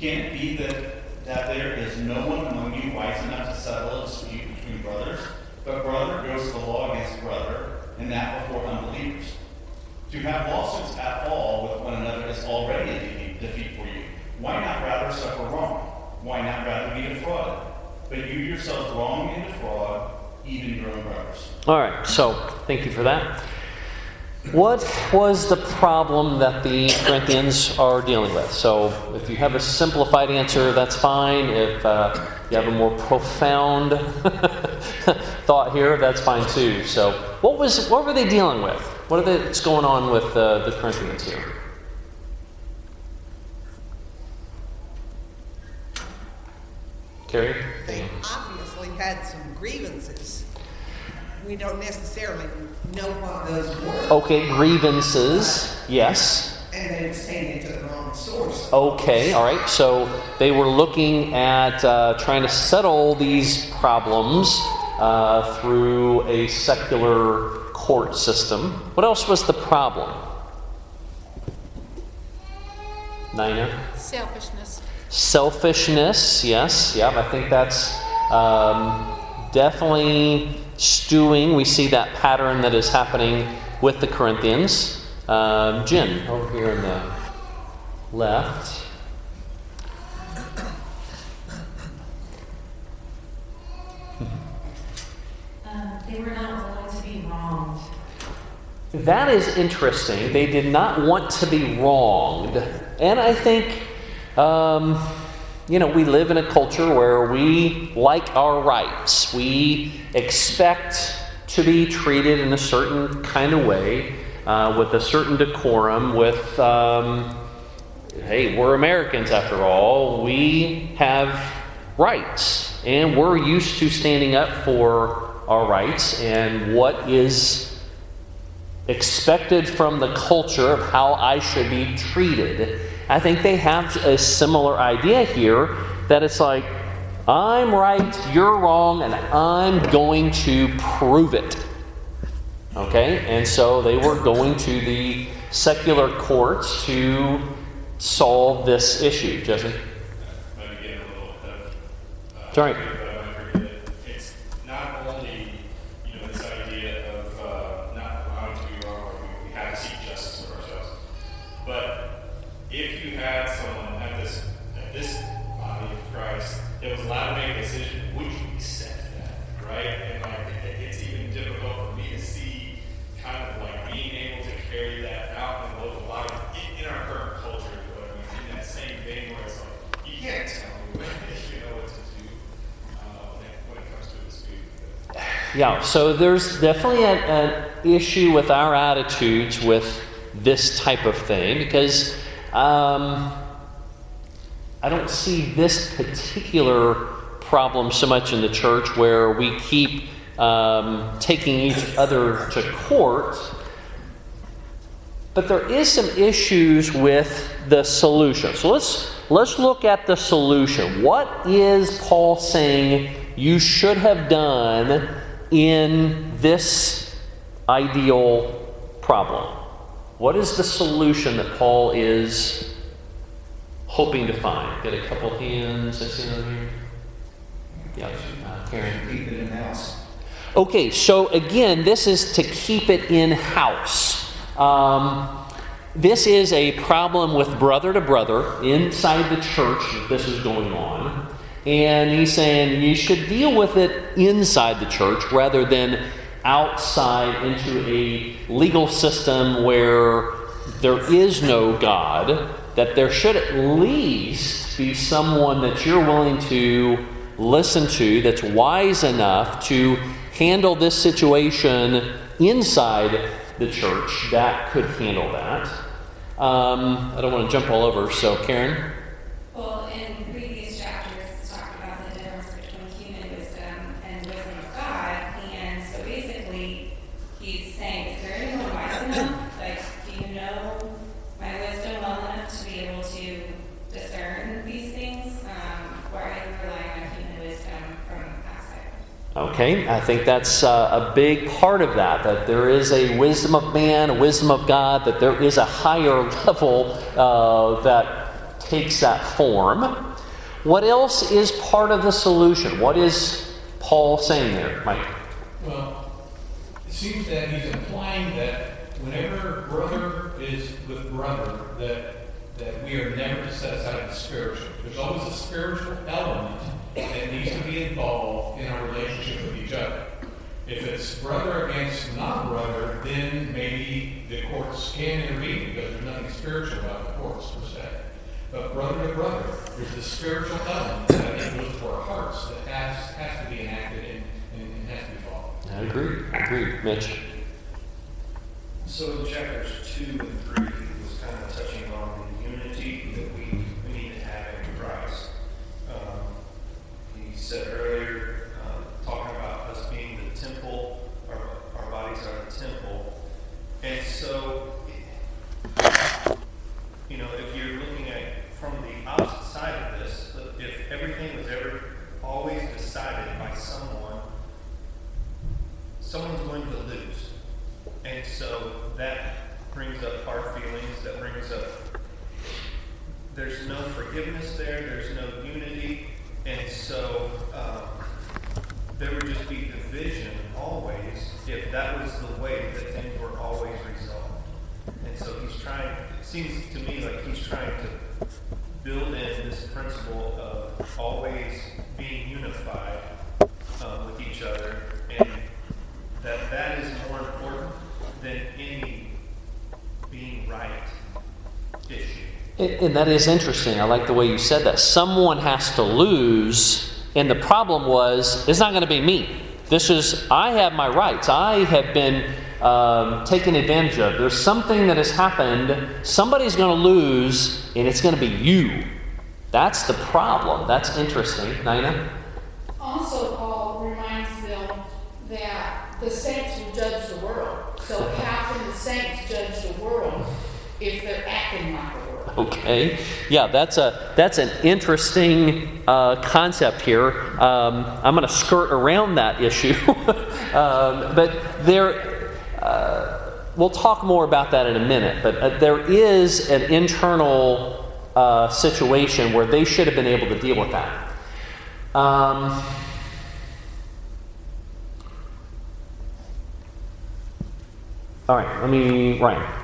Can it be that, that there is no one among you wise enough to settle a dispute between brothers? But brother goes to law against brother, and that before unbelievers. To have lawsuits at all with one another is already a defeat, for you. Why not rather suffer wrong? Why not rather be defrauded? But you yourselves wrong and defraud even your own brothers. All right, so thank you for that. What was the problem that the Corinthians are dealing with? So, if you have a simplified answer, that's fine. If uh, you have a more profound thought here, that's fine too. So, what was what were they dealing with? what are What is going on with uh, the Corinthians here? Carrie? They obviously had some grievances. We don't necessarily know what those were. Okay, grievances, yes. And they was taken to the wrong source. Okay, all right. So they were looking at uh, trying to settle these problems uh, through a secular court system. What else was the problem? Nina? Selfishness. Selfishness, yes, Yeah, I think that's um, definitely stewing. We see that pattern that is happening with the Corinthians. Um, Jen, over here in the left. They were not willing to be wronged. That is interesting. They did not want to be wronged. And I think, um, you know, we live in a culture where we like our rights. We expect to be treated in a certain kind of way, uh, with a certain decorum, with, um, hey, we're Americans after all. We have rights, and we're used to standing up for our rights and what is expected from the culture of how I should be treated. I think they have a similar idea here that it's like, I'm right, you're wrong, and I'm going to prove it. Okay? And so they were going to the secular courts to solve this issue. Jesse? Maybe getting a little ahead of. uh, Sorry. But I might forget it. It's not only, you know, this idea of uh, not allowing to be wrong, or we- we have to seek justice for ourselves. But if you had someone at this, at this body of Christ that was allowed to make a decision, would you accept that, right? And like, it- it's even difficult for me to see kind of like being able to carry that out in the local body in, in our current culture, but mean, in that same vein where it's like, you can't tell me you know what to do uh, when, it, comes to a dispute. Yeah, so there's definitely an, an issue with our attitudes with this type of thing because um, I don't see this particular problem so much in the church where we keep um, taking each other to court. But there is some issues with the solution. So let's let's look at the solution. What is Paul saying you should have done in this ideal problem? What is the solution that Paul is hoping to find? Get a couple hands. I see over here. Yeah, uh, Karen. Keep it in house. Okay, so again, this is to keep it in house. Um, this is a problem with brother to brother inside the church that this is going on. And he's saying you should deal with it inside the church rather than outside into a legal system where there is no God. That there should at least be someone that you're willing to listen to that's wise enough to handle this situation inside the church that could handle that. Um, I don't want to jump all over, so Karen? Okay, I think that's uh, a big part of that, that there is a wisdom of man, a wisdom of God, that there is a higher level uh, that takes that form. What else is part of the solution? What is Paul saying there, Mike? Well, it seems that he's implying that whenever brother is with brother, that that we are never to set aside the spiritual. There's always a spiritual element that needs to be involved in our relationship with each other. If it's brother against non-brother, then maybe the courts can intervene because there's nothing spiritual about the courts per se. But brother to brother, there's the spiritual element that goes to our hearts that has, has to be enacted and, and, has to be followed. I agree. I agree, Mitch. So in chapters 2 and 3, he said earlier, uh, talking about us being the temple, our, our bodies are the temple. And so, you know, if you're looking at from the opposite side of this, if everything was ever always decided by someone, someone's going to lose. And so that brings up hard feelings, that brings up there's no forgiveness there, there's no unity, and so um, there would just be division always if that was the way that things were always resolved. And so he's trying, it seems to me like he's trying to build in this principle of always being unified um, with each other, and that that is more important than any being right issue. And, that is interesting. I like the way you said that. Someone has to lose, and the problem was it's not going to be me. This is, I have my rights. I have been um, taken advantage of. There's something that has happened. Somebody's going to lose, and it's going to be you. That's the problem. That's interesting. Nina? Also, Paul reminds them that the saints will judge the world. So how can the saints judge the world if they're acting like the world? Okay, yeah, that's a that's an interesting uh, concept here. Um, I'm going to skirt around that issue, um, but there. Uh, we'll talk more about that in a minute. But uh, there is an internal uh, situation where they should have been able to deal with that. Um, all right, let me Ryan.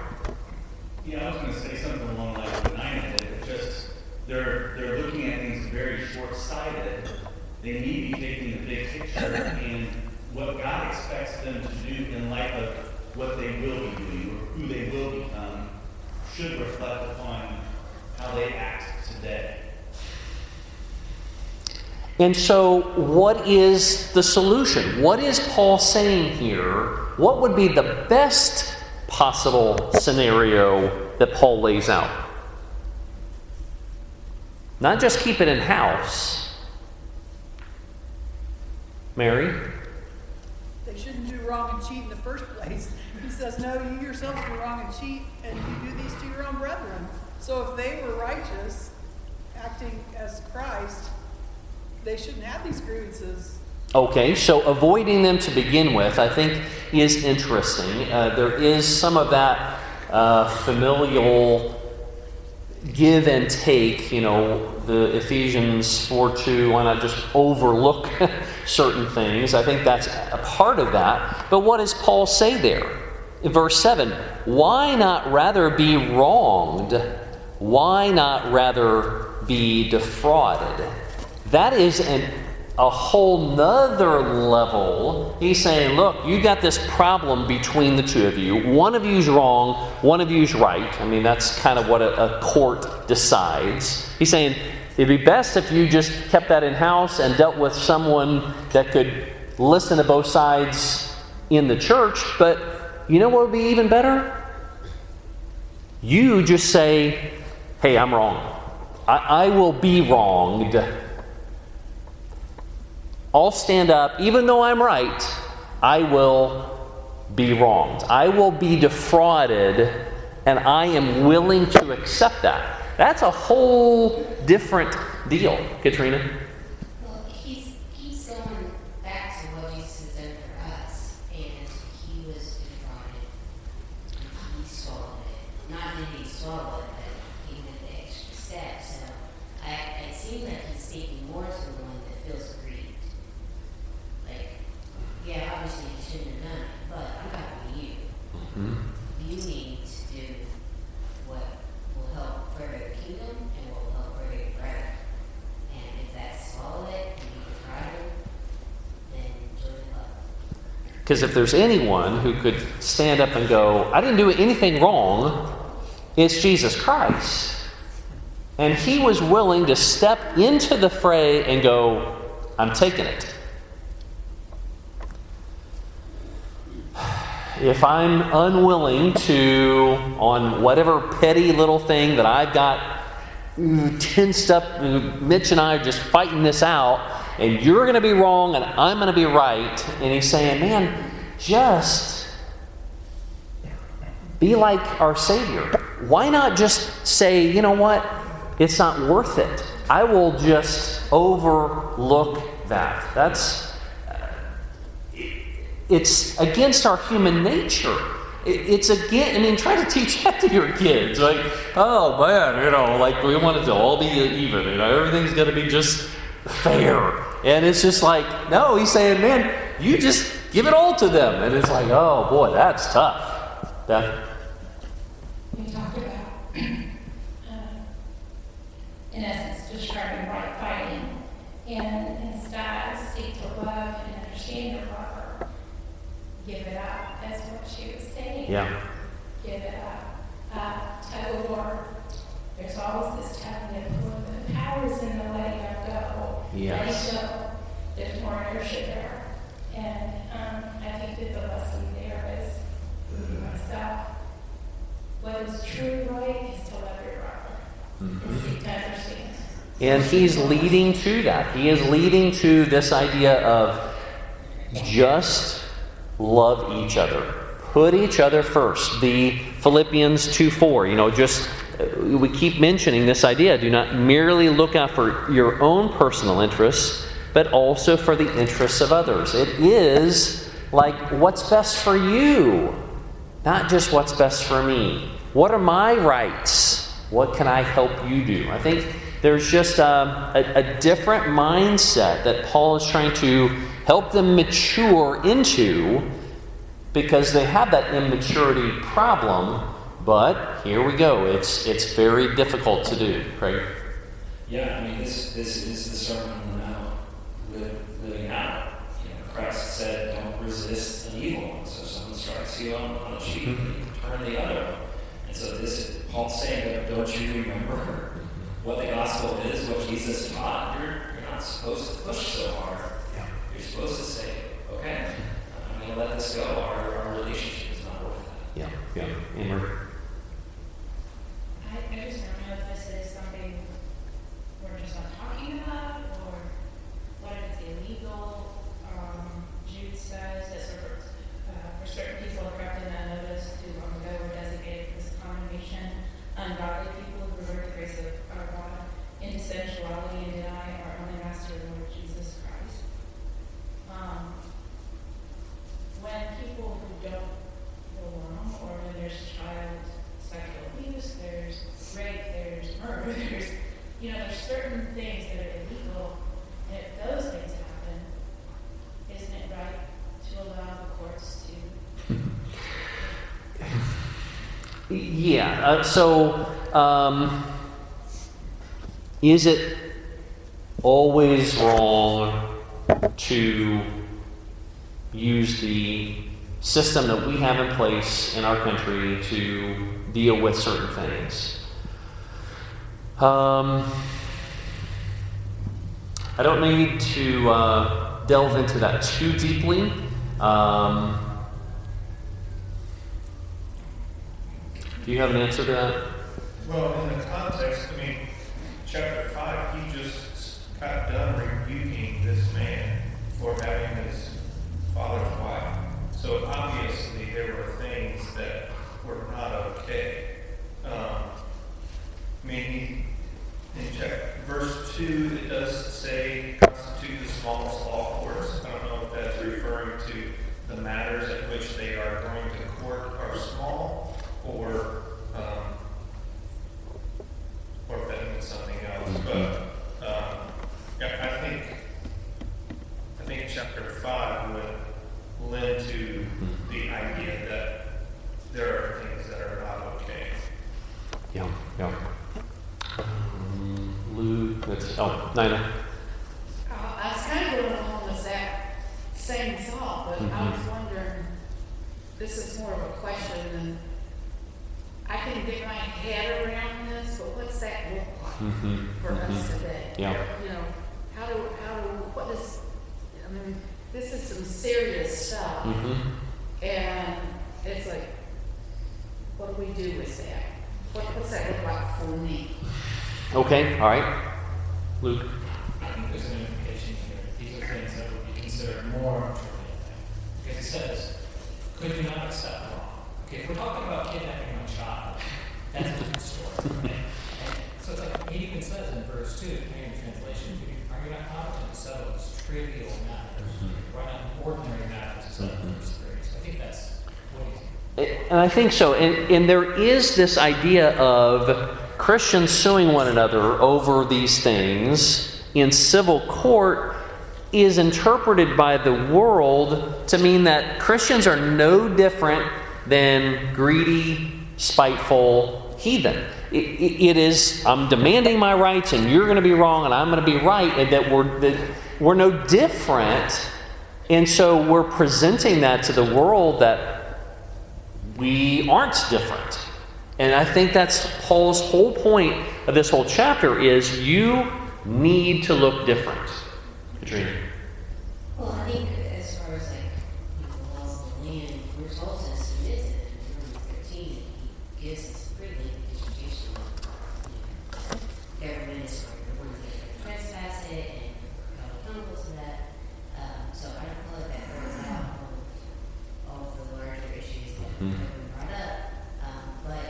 Yeah, I was going to say something along the lines of what Nina did. It's just they're they're looking at things very short-sighted. They need to be taking the big picture and what God expects them to do in light of what they will be doing or who they will become should reflect upon how they act today. And so, what is the solution? What is Paul saying here? What would be the best possible scenario that Paul lays out? Not just keep it in house. Mary? They shouldn't do wrong and cheat in the first place. He says, No, you yourselves do wrong and cheat, and you do these to your own brethren. So if they were righteous, acting as Christ, they shouldn't have these grievances. Okay, so avoiding them to begin with, I think, is interesting. Uh, there is some of that uh, familial give and take, you know, the Ephesians 4 2, why not just overlook certain things? I think that's a part of that. But what does Paul say there? In verse 7, why not rather be wronged? Why not rather be defrauded? That is an, a whole nother level. He's saying, look, you got this problem between the two of you. One of you's wrong, one of you's right. I mean, that's kind of what a, a court decides. He's saying, it'd be best if you just kept that in house and dealt with someone that could listen to both sides in the church. But you know what would be even better? You just say, hey, I'm wrong. I, I will be wronged. I'll stand up, even though I'm right, I will be wronged. I will be defrauded, and I am willing to accept that. That's a whole different deal, Katrina. Because if there's anyone who could stand up and go, I didn't do anything wrong, it's Jesus Christ. And he was willing to step into the fray and go, I'm taking it. If I'm unwilling to, on whatever petty little thing that I've got mm, tensed up, mm, Mitch and I are just fighting this out, and you're going to be wrong and I'm going to be right. And he's saying, man, just be like our Savior. Why not just say, you know what? It's not worth it. I will just overlook that. That's it's against our human nature. It's again. I mean, try to teach that to your kids. Like, oh man, you know, like we want it to all be even. You know, everything's going to be just fair. And it's just like, no, he's saying, man, you just give it all to them. And it's like, oh boy, that's tough. We talked about, uh, in essence, describing right fighting. And instead, seek to love and understand your brother. Give it up. That's what she was saying. Yeah. Give it up. Uh, tug of war. There's always this tug of war. The power's in the letting of go. Yes. Letting go. There's more inertia there. And um, I think that the lesson there is myself. What is truly right is to love your brother. And seek to understand. And he's leading to that. He is leading to this idea of just love each other. Put each other first. The Philippians 2 4, you know, just uh, we keep mentioning this idea. Do not merely look out for your own personal interests, but also for the interests of others. It is like what's best for you, not just what's best for me. What are my rights? What can I help you do? I think there's just um, a, a different mindset that Paul is trying to help them mature into because they have that immaturity problem. But here we go. It's it's very difficult to do. Craig. Yeah, I mean this this is the Sermon on the Mount living out. You know, Christ said, "Don't resist an evil one." So if someone strikes you on, on a cheek, you turn the other. And so this Paul's saying don't you remember what the gospel is, what Jesus taught? You're you're not supposed to push so hard. You're supposed to say, "Okay, I'm going to let this go. Our, our relationship is not worth that." Yeah. Yeah. I, I just don't know if this is something we're just not talking about, or what if it's illegal? Um, Jude says that sort of, uh, for certain people corrupted and unnoticed who long ago were designated for this condemnation, ungodly people who pervert the grace of our God into sensuality and deny our only Master, Lord Jesus Christ. Um, when people who don't belong, or when there's child sexual abuse, there's rape, there's murder, there's, you know, there's certain things that are illegal. And if those things happen, isn't it right to allow the courts to? Yeah. Uh, so, um, is it always wrong to use the system that we have in place in our country to deal with certain things? Um, I don't need to uh, delve into that too deeply. Um, do you have an answer to that? Well, in the context, I mean, chapter five, he just got done rebuking this man for having his father's wife. So obviously, there were things that were not okay. Um, I mean, he, in check, verse two, it does say constitute the smallest law courts. I don't know if that's referring to the matters at which they are going to court are small, or, um, or if that means something else, but, um, yeah, I think, I think chapter five would lend to the idea that there are things that are not okay. Yeah, yeah. Um, Lou, that's, oh, Nina. Uh, I was kind of going along with that same thought, but I was wondering this is more of a question than, I can get my head around this, but what's that look like Mhm, for us mhm. today? Yeah. You know, how do, how do, what is, I mean, this is some serious stuff. Mhm. And it's like, what do we do with that? What, what's that look like for me? Okay, all right. Luke? There's an implication here. These are things that would be considered more trivial. Because it says, could you not accept wrong? Okay, if we're talking about kidnapping my child, that's a different story. So it's like, he even says in verse two, depending on the translation, are you not competent to settle these trivial matters? Why not ordinary matters to settle verse three? So I think that's what he's And I think so. And, and there is this idea of Christians suing one another over these things in civil court is interpreted by the world to mean that Christians are no different than greedy, spiteful heathen. It, it, it is, I'm demanding my rights and you're going to be wrong and I'm going to be right, and that we're, that we're no different. And so we're presenting that to the world that we aren't different. And I think that's Paul's whole point of this whole chapter is you need to look different. Katrina. Well, I think as far as like you know, the laws of the land, we're told to submit to them in Romans thirteen, he gives us a pretty lengthy education on you know, government as far as the ones that are trespass it and held accountable to that. Um, so I don't feel like that throws out all of, all of the larger issues that have Mhm. been brought up. Um, but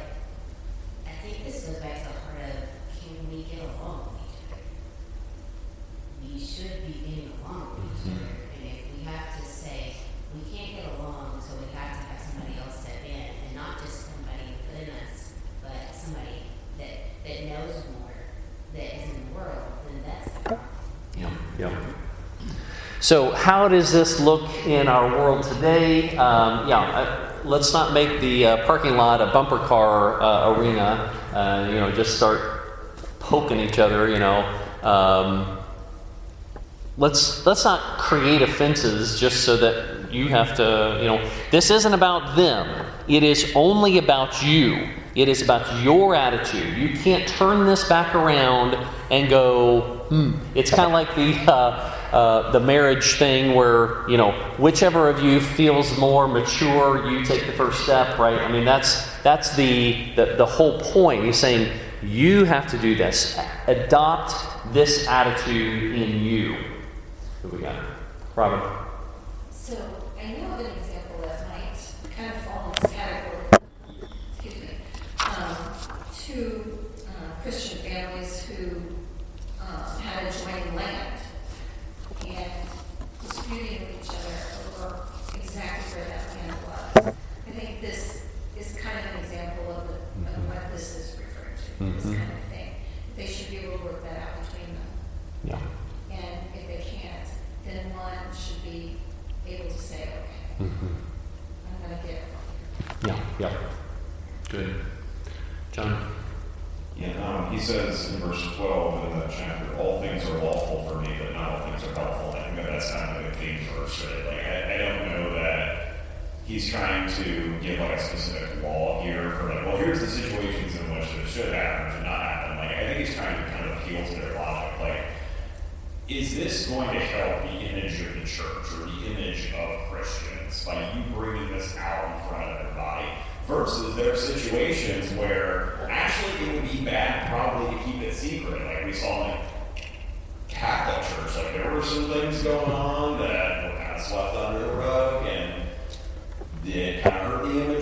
I think this goes back to the heart of can we get along with each other? we should be getting along with each other. And if we have to say, we can't get along, so we have to have somebody else step in, and not just somebody within us, but somebody that, that knows more, that is in the world, then that's the problem. Yeah. Yeah. So, how does this look in our world today? Um, yeah, uh, let's not make the uh, parking lot a bumper car uh, arena. Uh, you know, just start poking each other. You know, um, let's let's not create offenses just so that you have to. You know, this isn't about them. It is only about you. It is about your attitude. You can't turn this back around and go. Hmm. It's kind of like the. Uh, the marriage thing where you know whichever of you feels more mature you take the first step right? I mean that's that's the the, the whole point. He's saying you have to do this. Adopt this attitude in you. Who we got? Robin So I know of an example that might kind of fall in this category. Excuse me. Um, two uh, Christian families who um, had adjoining land and disputing with each other over exactly where that land was. I think this is kind of an example of, the, of what this is referring to. This Mhm. kind of thing. They should be able to work that out between them. yeah And if they can't, then one should be able to say, okay, Mhm. I'm gonna get yeah yeah good john Yeah, um, he says in verse 12 in that chapter, all things are lawful for me, but not all things are helpful. I think that that's kind of a theme verse, right? Like, I, I don't know that he's trying to give like a specific law here for like, well, here's the situations in which it should happen should not happen. Like, I think he's trying to kind of appeal to their logic. Like, is this going to help the image of the church or the image of Christians by you bringing this out in front of everybody? Versus there are situations where actually it would be bad probably to keep it secret, like we saw in Catholic Church. Like there were some things going on that were kind of swept under the rug and it kind of hurt the image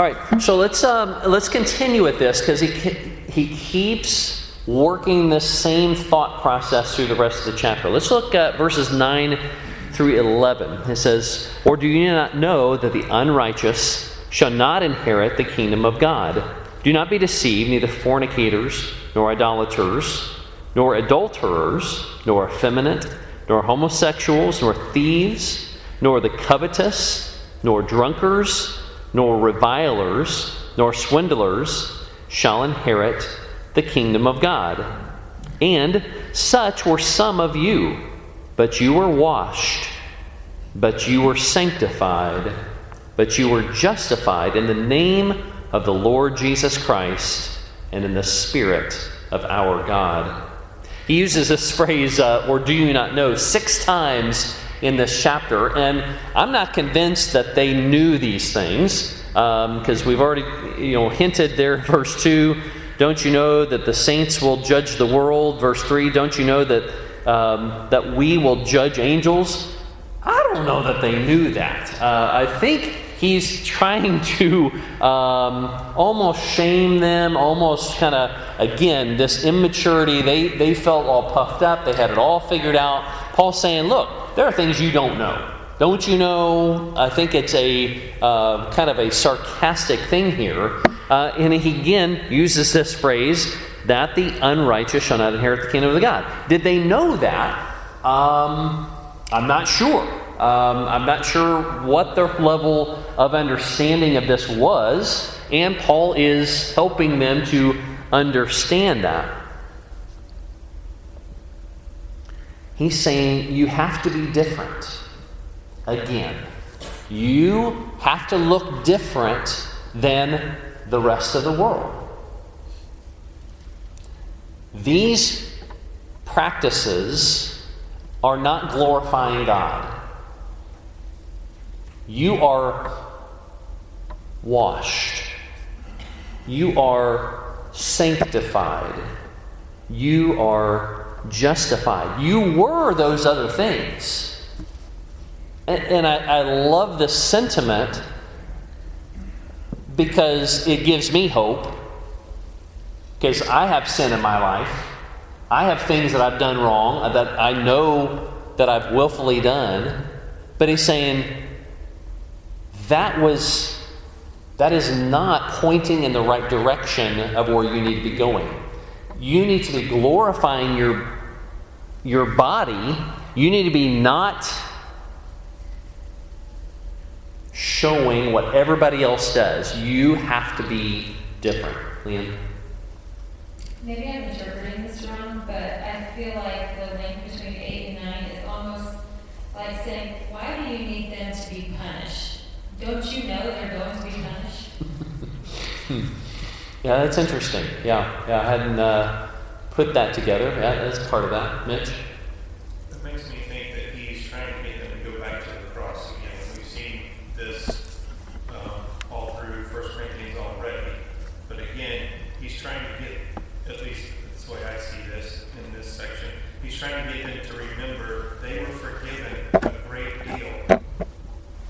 All right, so let's um, let's continue with this because he he keeps working this same thought process through the rest of the chapter. Let's look at verses nine through eleven. It says, "Or do you not know that the unrighteous shall not inherit the kingdom of God? Do not be deceived; neither fornicators, nor idolaters, nor adulterers, nor effeminate, nor homosexuals, nor thieves." nor the covetous, nor drunkards, nor revilers, nor swindlers shall inherit the kingdom of God. And such were some of you, but you were washed, but you were sanctified, but you were justified in the name of the Lord Jesus Christ and in the Spirit of our God. He uses this phrase, uh, or do you not know, six times in this chapter, and I'm not convinced that they knew these things because um, we've already you know hinted there verse 2 don't you know that the saints will judge the world? Verse 3 don't you know that um, that we will judge angels? I don't know that they knew that. Uh, i think he's trying to um, almost shame them almost kind of again this immaturity. They, they felt all puffed up. They had it all figured out. Paul's saying look there are things you don't know don't you know? I think it's a uh, kind of a sarcastic thing here. Uh, and he again uses this phrase that the unrighteous shall not inherit the kingdom of God. Did they know that? Um, I'm not sure. Um, I'm not sure what their level of understanding of this was, and Paul is helping them to understand that. He's saying you have to be different again. You have to look different than the rest of the world. These practices are not glorifying God. You are washed. You are sanctified. You are justified. You were those other things. And, and I, I love this sentiment because it gives me hope. Because I have sin in my life. I have things that I've done wrong uh, that I know that I've willfully done. But he's saying that was that is not pointing in the right direction of where you need to be going. You need to be glorifying your your body. You need to be not showing what everybody else does. You have to be different. Liam? Maybe I'm interpreting this wrong, but I feel like the link between 8 and 9 is almost like saying, why do you need them to be punished? Don't you know they're going to be punished? yeah, that's interesting. Yeah, yeah, I hadn't uh, put that together. Yeah, that's part of that. Mitch? It makes me think that he's trying to get them to go back to the cross again. We've seen this all through 1 Corinthians already. But again, he's trying to get, at least that's the way I see this in this section, he's trying to get them to remember they were forgiven a great deal.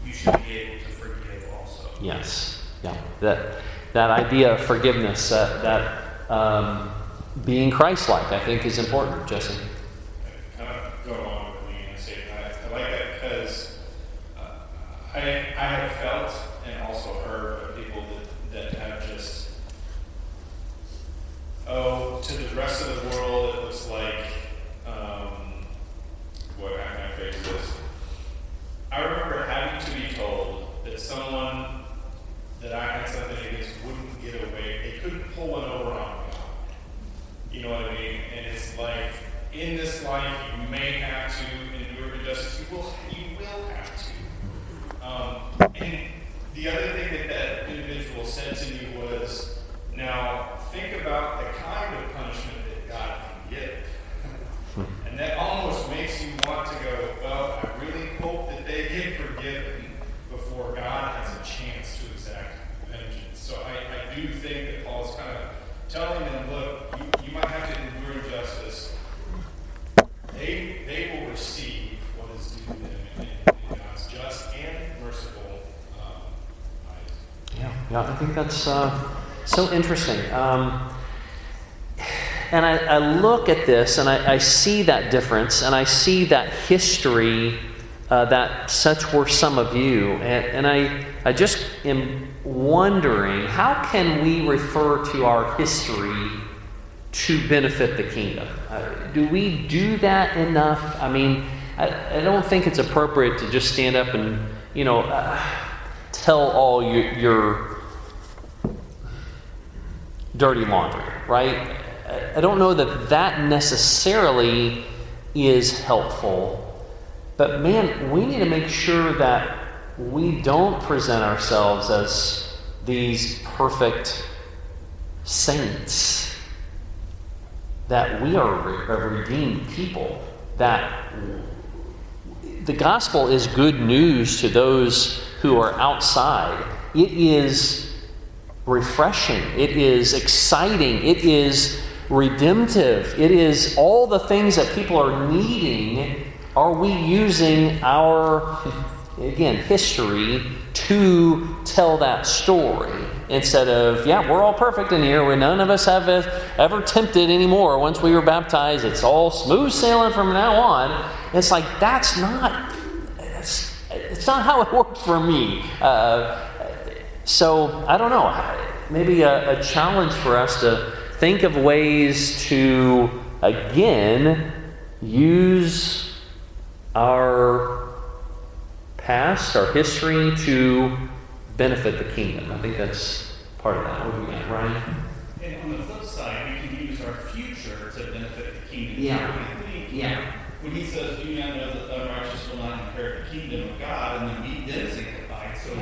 You should be able to forgive also. Yes. Yeah. That that idea of forgiveness, that um, being Christ-like, I think, is important. Jesse. Kind of go along with me and say I, I like that because uh, I I have felt and also heard of people that, that have just oh to the rest of the world it looks like um, what how can I phrase this? I remember having to be told that someone that I had something against wouldn't get away. They couldn't pull one over on me. You know what I mean? And it's like, in this life, you may have to endure injustice. You will, you will have to. Um, and the other thing that that individual said to me was, now think about the kind of punishment that God can give. and that almost makes you want to go, well, I really hope that they get forgiven before God has a chance to exact vengeance. So I, I do think that Paul's kind of telling them, look, you, you might have to endure injustice. They, they will receive what is due them in, in God's just and merciful um, eyes. Yeah, yeah, I think that's uh, so interesting. Um, and I, I, look at this and I, I, see that difference and I see that history uh, that such were some of you. And, and I, I just am wondering how can we refer to our history to benefit the kingdom? Uh, do we do that enough? I mean, I, I don't think it's appropriate to just stand up and, you know, uh, tell all your, your dirty laundry, right? I, don't know that that necessarily is helpful. But man, we need to make sure that we don't present ourselves as these perfect saints, that we are a redeemed people, that the gospel is good news to those who are outside. It is refreshing, it is exciting, it is redemptive, it is all the things that people are needing. Are we using our, again, history to tell that story? Instead of, yeah, we're all perfect in here. We, none of us have ever tempted anymore. Once we were baptized, it's all smooth sailing from now on. It's like, that's not, it's, it's not how it worked for me. Uh, so, I don't know. Maybe a, a challenge for us to think of ways to, again, use our past, our history to benefit the kingdom. I think that's part of that. What do you Ryan? And on the flip side, we can use our future to benefit the kingdom. Yeah. When he- Yeah. When he says, "Do you not know that the unrighteous will not inherit the kingdom of God," and then we then sanctified, so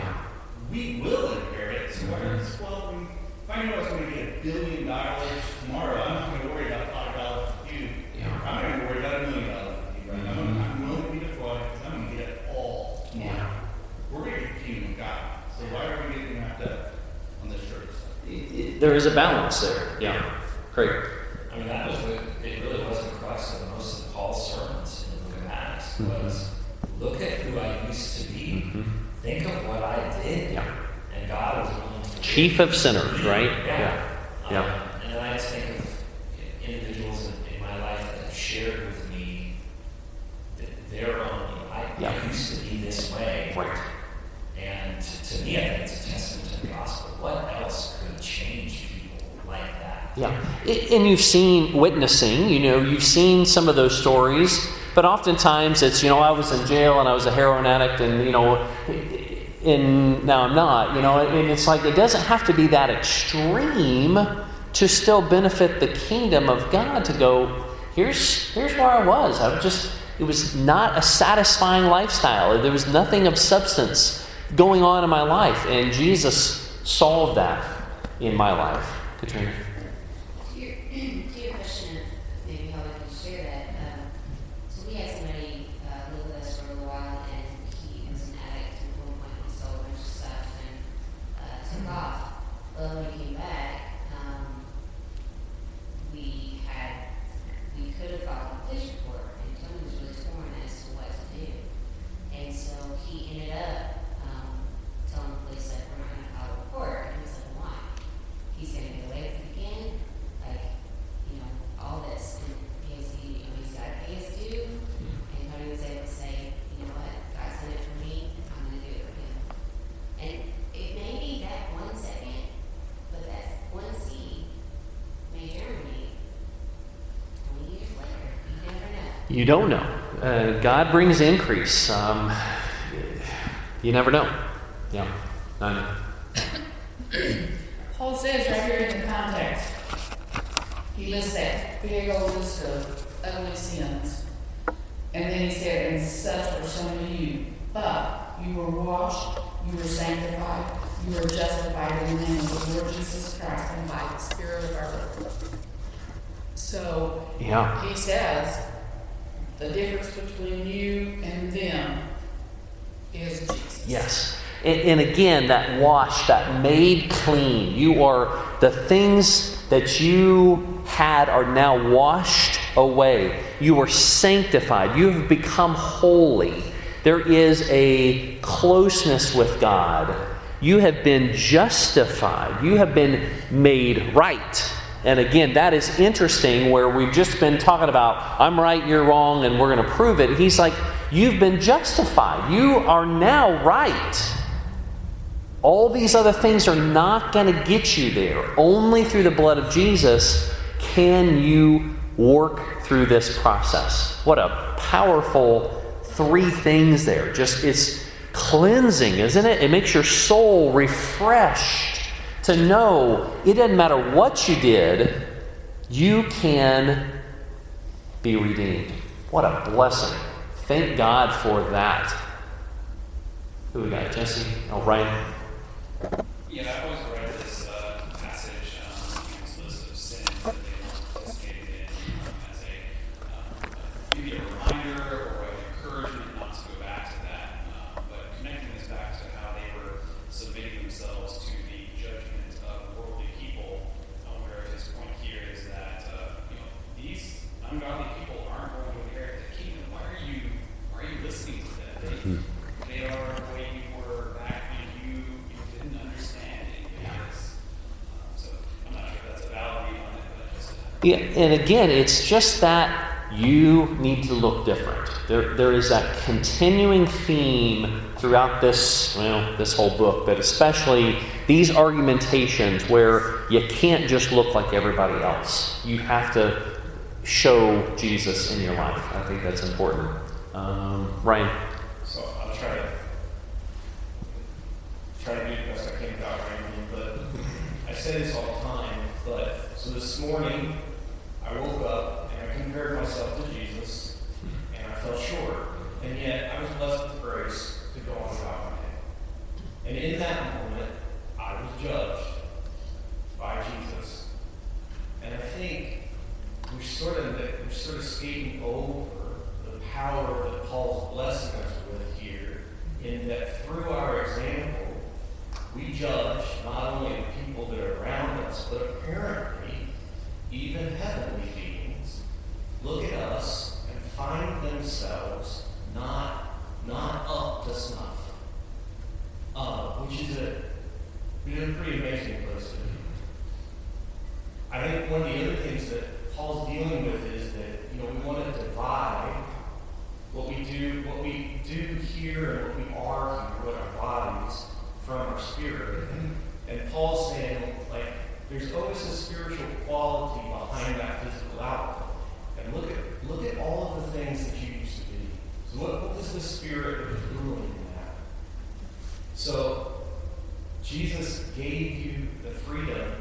we will inherit. So why Mm-hmm. is well, we, if I know I was going to get a billion dollars tomorrow, I'm not going to worry about five dollars with you. Yeah. I'm going to worry about a million dollars with you. Right? I'm, Mhm. I'm willing to be defrauded because I'm going to get it all tomorrow. Yeah. We're going to get the kingdom of God. So why are we getting wrapped up on this church? There is a balance there. Yeah. Great. I mean, that was the, it really was the crux of most of Paul's sermons in the book of Acts was look at who I used to be, think of what I did, Yeah. and God was willing to Chief of sinners, right? Yeah. Yeah. Um, and I just think of individuals in, my life that have shared with me th- their own, I, Yeah. Used to be this way. Right. And to, to me, I think it's a testament to the gospel. What else could change people like that? Yeah. And you've seen witnessing, you know, you've seen some of those stories, but oftentimes it's, you know, I was in jail and I was a heroin addict and, you know, and now I'm not, you know, and it's like it doesn't have to be that extreme to still benefit the kingdom of God to go, here's here's where I was. I was just it was not a satisfying lifestyle. There was nothing of substance going on in my life, and Jesus solved that in my life. Katrina. To your, to your question of maybe how we can share that, um, so we had somebody uh, live with us for a little while, and he was an addict at one point. He sold a bunch of stuff and uh, took off. Well, when he came back, um, we had we could have filed a police report, and Tony was really torn as to what to do. And so he ended up um, telling the police that we're not going to file a report. And he was like, why? He's going to get away with it again. Like, you know, all this. And because he, I mean, he's got to pay his due. And Tony was able to say, you know what, God's done it for me. I'm going to do it for him. And it may be that one second, but that one seed may germinate 20 years later. You never know. You don't know. Uh, God brings increase. Um, you never know. Yeah. I know. Paul says right here in the context, he lists that big old list of ugly sins. And then he said, and such were some of you. But you were washed, you were sanctified, you were justified in the name of the Lord Jesus Christ and by the Spirit of our Lord. So Yeah. he says, the difference between you and them is Jesus. Yes. And, and again, that wash, that made clean. You are, the things that you had are now washed away. You are sanctified. You have become holy. There is a closeness with God. You have been justified. You have been made right. And again, that is interesting where we've just been talking about, I'm right, you're wrong, and we're going to prove it. He's like, You've been justified. You are now right. All these other things are not going to get you there. Only through the blood of Jesus can you work through this process. What a powerful three things there. Just it's cleansing, isn't it? It makes your soul refreshed to know it doesn't matter what you did, you can be redeemed. What a blessing. Thank God for that. Who we got? Jesse? Oh, Ryan? Yeah, I've always read this uh, passage, um, this list of sins that they weren't participating in um, as a um, maybe a reminder or an encouragement not to go back to that, um, but connecting this back to how they were submitting themselves to the judgment of worldly people. Um, where his point here is that uh, you know these ungodly people aren't going to inherit the kingdom. Why are you why are you listening Um, so I'm not sure that's a valid on it, but just Yeah, and again, it's just that you need to look different. There, there is that continuing theme throughout this, well, this whole book, but especially these argumentations where you can't just look like everybody else. You have to show Jesus in your life. I think that's important. Um, Ryan. So I'll try to try to do the best I can without rambling, but I say this all the time. But so this morning, I woke up and I compared myself to Jesus, and I fell short. And yet I was blessed with grace to go on about my day. And in that moment, I was judged by Jesus. And I think we're sort of we're sort of skating over the power that Paul's blessing us with here, in that through our example, we judge not only the people that are around us, but apparently even heavenly beings look at us and find themselves not not up to snuff, uh, which is a, which is a pretty amazing place to be. I think one of the other things that Paul's dealing with is that you know we want to divide what we do, what we do and what we are here, what our bodies from our spirit. And, and Paul's saying like there's always a spiritual quality behind that physical outcome. And look at look at all of the things that you used to be. So what, what was the spirit that ruling in that? So Jesus gave you the freedom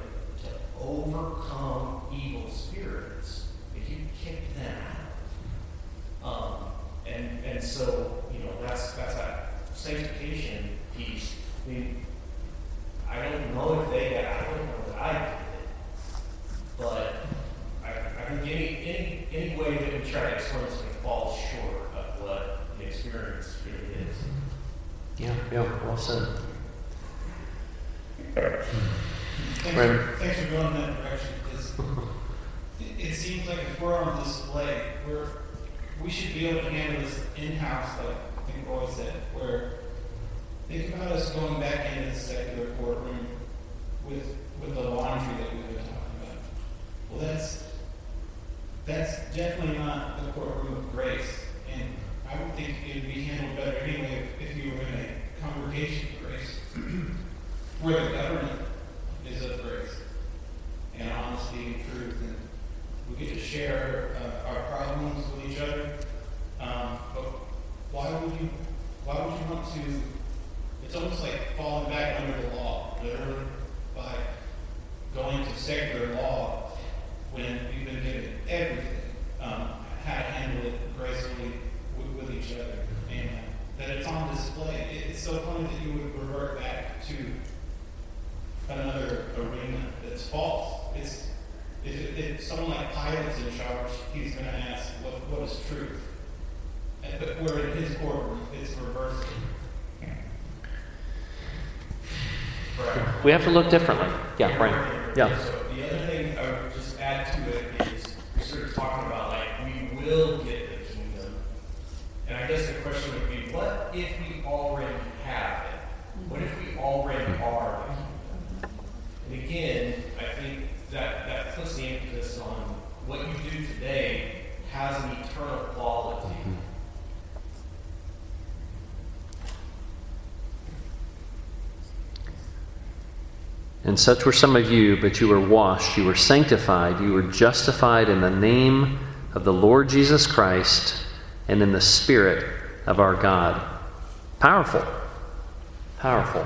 to overcome evil spirits if you kick them out. Um, and and so you know that's that's that sanctification piece. I mean, I don't know if they I don't know that I did it, but I, I think any any any way that we try to explain something falls short of what the experience really is. Yeah, yeah, well said. Thanks Brandon. for, thanks for going in that direction, because it, it seems like if we're on display, we're, we should be able to handle this in-house, like I think Roy said, where, think about us going back into the secular courtroom with, with the laundry that we've been talking about. Well, that's, that's definitely not the courtroom of grace, and I would think it would be handled better anyway if you were in a congregation of grace, where the government is of grace and honesty and truth, and we get to share uh, our problems with each other. Um, but why would you? Why would you to? It's almost like falling back under the law, literally, by going to secular law when we've been given everything, um, how to handle it gracefully with, with each other, and that it's on display. It, it's so funny that you would revert back to another arena that's false. It's if, if someone like Pilate's in charge, he's going to ask what, what is truth. And, but where in his courtroom, it's reversed. Right. We have to look differently. Yeah, Right. Yeah. So the other thing I would just add to it is we're sort of talking about like we will get the kingdom. And I guess the question would be, what if we already have it? What if we already are the kingdom? And again, I think that that puts the emphasis on what you do today has an eternal quality. And such were some of you, but you were washed, you were sanctified, you were justified in the name of the Lord Jesus Christ and in the Spirit of our God. Powerful. Powerful.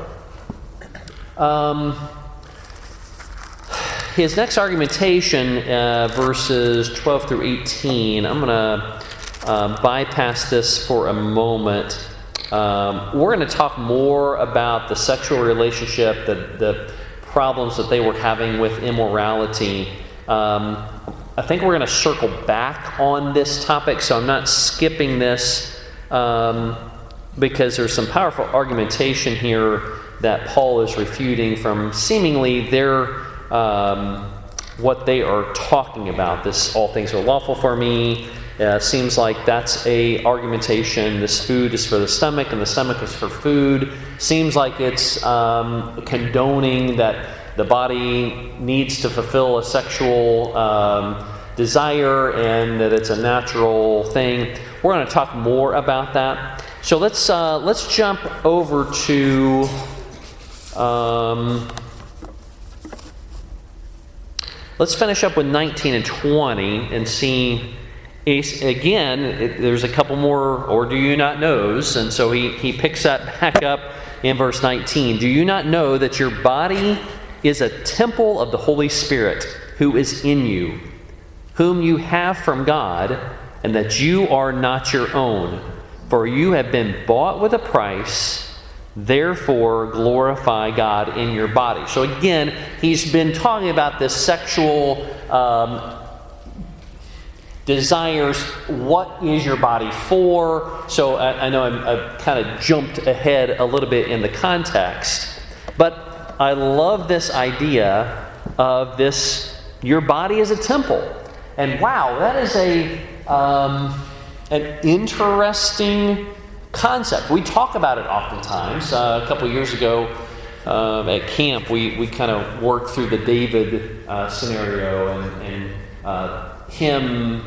Um, his next argumentation, uh, verses 12 through 18, I'm going to uh, bypass this for a moment. Um, we're going to talk more about the sexual relationship, the, the problems that they were having with immorality. Um, I think we're going to circle back on this topic, so I'm not skipping this um, because there's some powerful argumentation here that Paul is refuting from seemingly their um, what they are talking about. This all things are lawful for me. Uh, seems like that's a argumentation. This food is for the stomach, and the stomach is for food. Seems like it's um, condoning that the body needs to fulfill a sexual um, desire and that it's a natural thing. We're going to talk more about that. So let's uh, let's jump over to. Um, let's finish up with 19 and 20 and see again it, there's a couple more or do you not knows and so he, he picks that back up in verse 19 do you not know that your body is a temple of the holy spirit who is in you whom you have from god and that you are not your own? For you have been bought with a price Therefore, glorify God in your body. So, again, he's been talking about this sexual um, desires. What is your body for? So, I, I know i have kind of jumped ahead a little bit in the context, but I love this idea of this your body is a temple. And wow, that is a um, an interesting concept. We talk about it oftentimes. Uh, a couple years ago uh, at camp, we, we kind of worked through the David uh, scenario and, and uh, him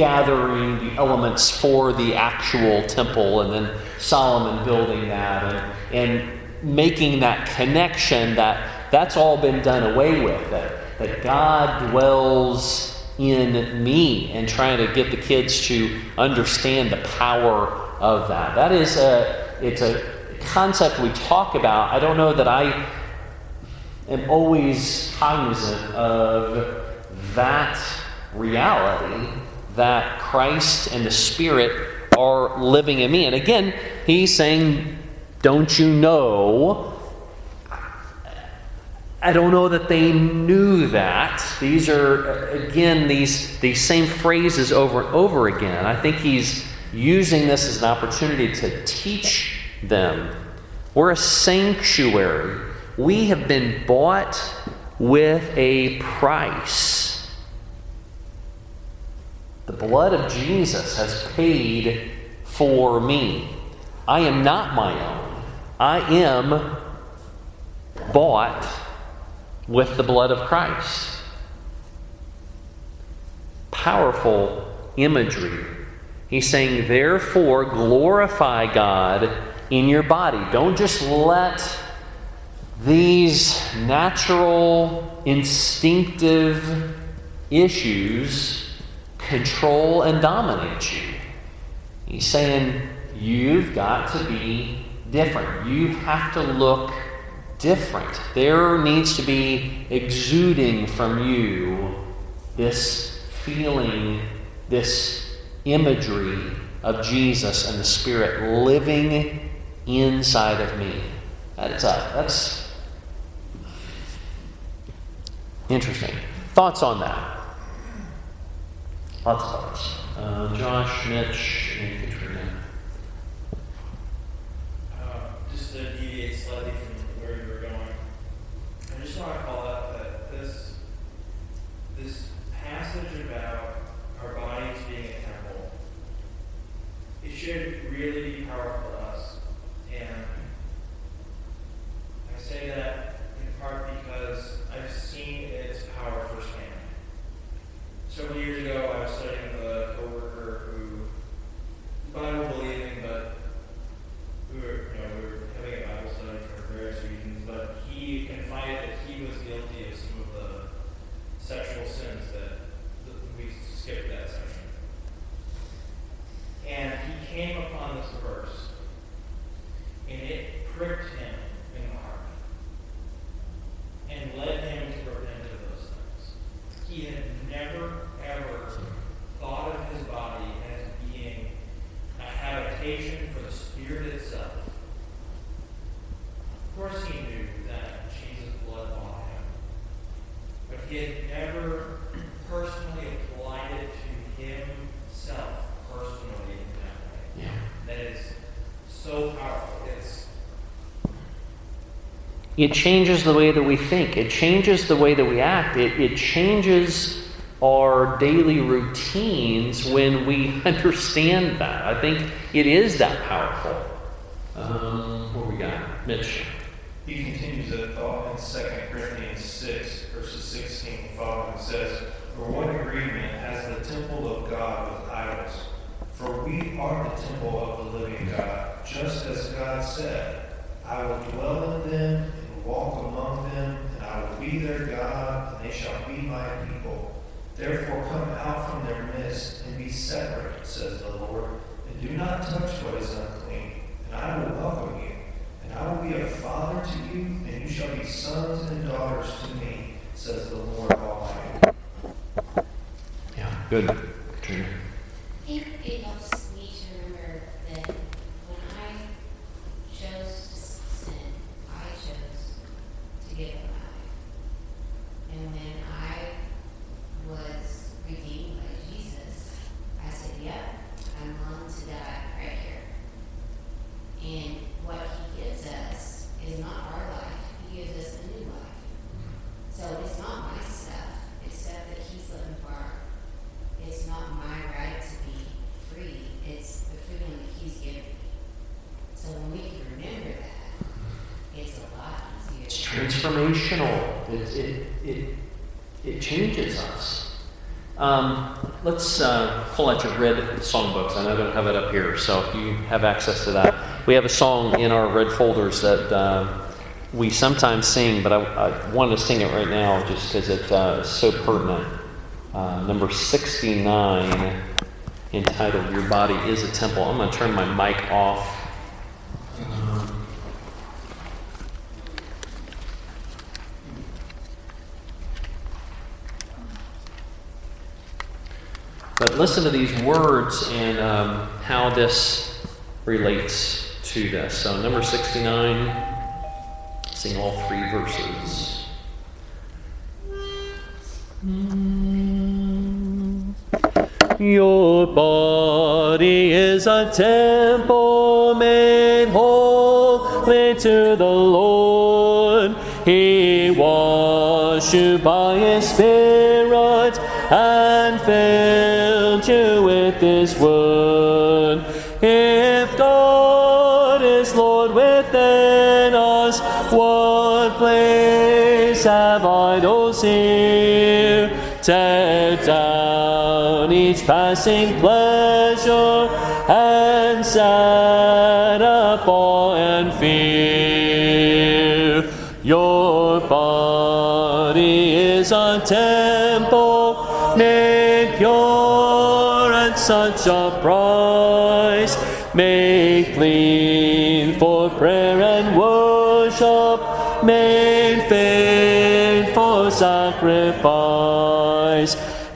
gathering the elements for the actual temple and then Solomon building that and, and making that connection that that's all been done away with, that, that God dwells in me and trying to get the kids to understand the power of that. That is a, it's a concept we talk about. I don't know that I am always cognizant of that reality that Christ and the Spirit are living in me. And again, he's saying, Don't you know? I don't know that they knew that. These are, again, these, these same phrases over and over again. I think he's using this as an opportunity to teach them. We're a sanctuary. We have been bought with a price. The blood of Jesus has paid for me. I am not my own. I am bought with the blood of Christ. Powerful imagery He's saying, therefore, glorify God in your body. Don't just let these natural, instinctive issues control and dominate you. He's saying, you've got to be different. You have to look different. There needs to be exuding from you this feeling, this imagery of Jesus and the Spirit living inside of me. That's, uh, that's interesting. Thoughts on that? Lots of thoughts. Uh, Josh, Mitch, and Katrina. Uh, just to deviate slightly from where you were going, I just want to call out that this this passage about our bodies being a temple, it should really be powerful to us. And I say that in part because I've seen its power firsthand. Several years ago, I was studying with a coworker who Bible believing, but were, you know, we were having a Bible study for various reasons. But he confided that he was came upon this verse, and it pricked him in the heart and led him to repent of those things. He had never, ever thought of his body as being a habitation for the Spirit itself. Of course, he knew that Jesus' blood bought him, but he had never personally applied it to himself personally in that way. Yeah. That is so powerful. It's It changes the way that we think. It changes the way that we act. It, it changes our daily routines when we understand that. I think it is that powerful. Um, what we got? Mitch. He continues that thought in 2 Corinthians 6, verses 16 and following. It says, For what agreement has the temple of God with idols? For we are the temple of the living God, just as God said, I will dwell in them and walk among them, and I will be their God, and they shall be my people. Therefore come out from their midst and be separate, says the Lord, and do not touch what is unclean, and I will welcome you. And I will be a to you, and you shall be sons and daughters to me, says the Lord Almighty. Yeah, good. Katrina. I think it helps me to remember that when I chose to sin, I chose to give up my life. And when I was redeemed by Jesus, I said, yep, I'm willing to die right here. And what he gives us is not our life, he gives us a new life. So it's not my stuff, it's stuff that he's looking for. It's not my right to be free, it's the freedom that he's given me. So when we can remember that, it's a lot easier. It's transformational. It, it, it, it changes us. Um, let's out your red songbooks. I know I don't have it up here, so if you have access to that, we have a song in our red folders that uh, we sometimes sing, but I, I want to sing it right now just because it's uh, so pertinent. Uh, number 69, entitled Your Body is a Temple. I'm going to turn my mic off. Listen to these words and um, how this relates to this. So, number 69, sing all three verses. Your body is a temple made holy to the Lord. He washed you by His Spirit and filled you with His word. If God is Lord within us, what place have idols here? Tear down each passing pleasure and set up awe and fear. Your body is a temple such a price, made clean for prayer and worship, made fit for sacrifice.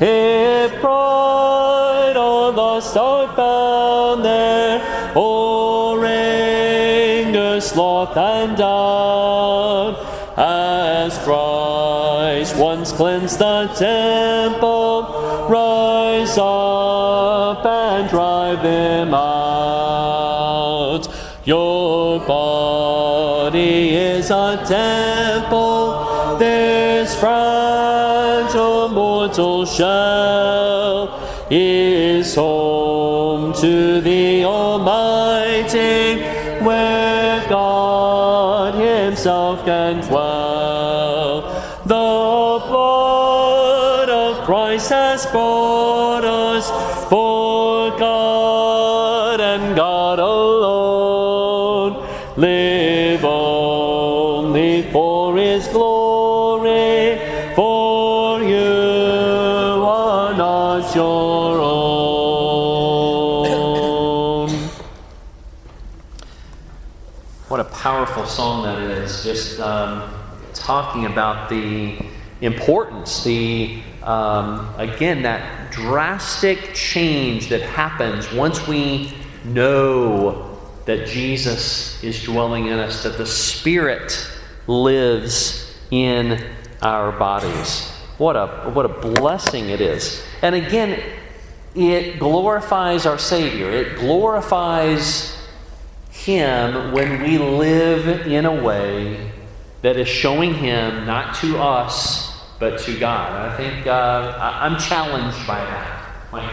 If pride or lust are found there, or anger, sloth, and doubt, as Christ once cleansed the temple, drive them out. Your body is a temple, this fragile mortal shell is home to the Almighty, where God Himself can dwell. Powerful song that is. Just um, talking about the importance, the um, again that drastic change that happens once we know that Jesus is dwelling in us, that the Spirit lives in our bodies. What a what a blessing it is. And again, it glorifies our Savior. It glorifies Him when we live in a way that is showing Him not to us, but to God. I think uh, I- I'm challenged by that. Mike?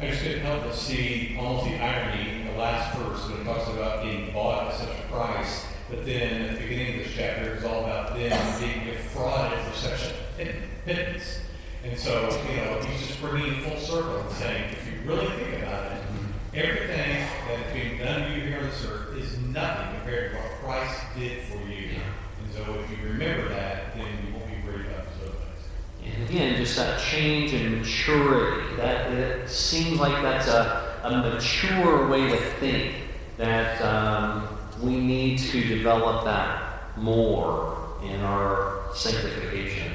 I just couldn't help but see almost the irony in the last verse when it talks about being bought at such a price, but then at the beginning of this chapter, it's all about them being defrauded for such a pittance. And so, you know, he's just bringing it full circle and saying, if you really think about it, everything that's being done to you here on this earth is nothing compared to what Christ did for you. And so if you remember that, then you won't be worried about those other things. And again, just that change in maturity. That it seems like that's a, a mature way to think. That um, we need to develop that more in our sanctification.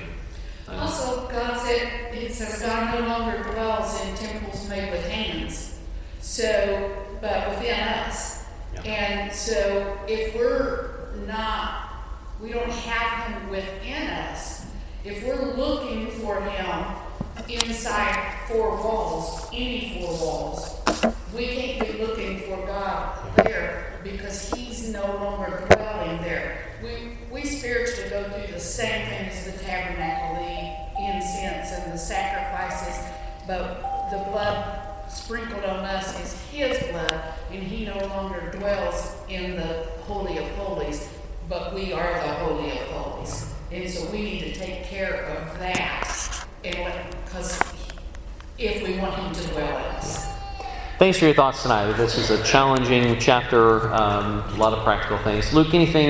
Also, God said, it says God no longer dwells in temples made with hands. So, but within us. Yeah. And so if we're not, we don't have him within us, if we're looking for him inside four walls, any four walls, we can't be looking for God there because he's no longer dwelling there. We, we spiritually go through the same thing as the tabernacle, the incense and the sacrifices, but the blood sprinkled on us is his blood, and he no longer dwells in the Holy of Holies, but we are the Holy of Holies. And so we need to take care of that, because if we want him to dwell in us. Thanks for your thoughts tonight. This is a challenging chapter, um, a lot of practical things. Luke, anything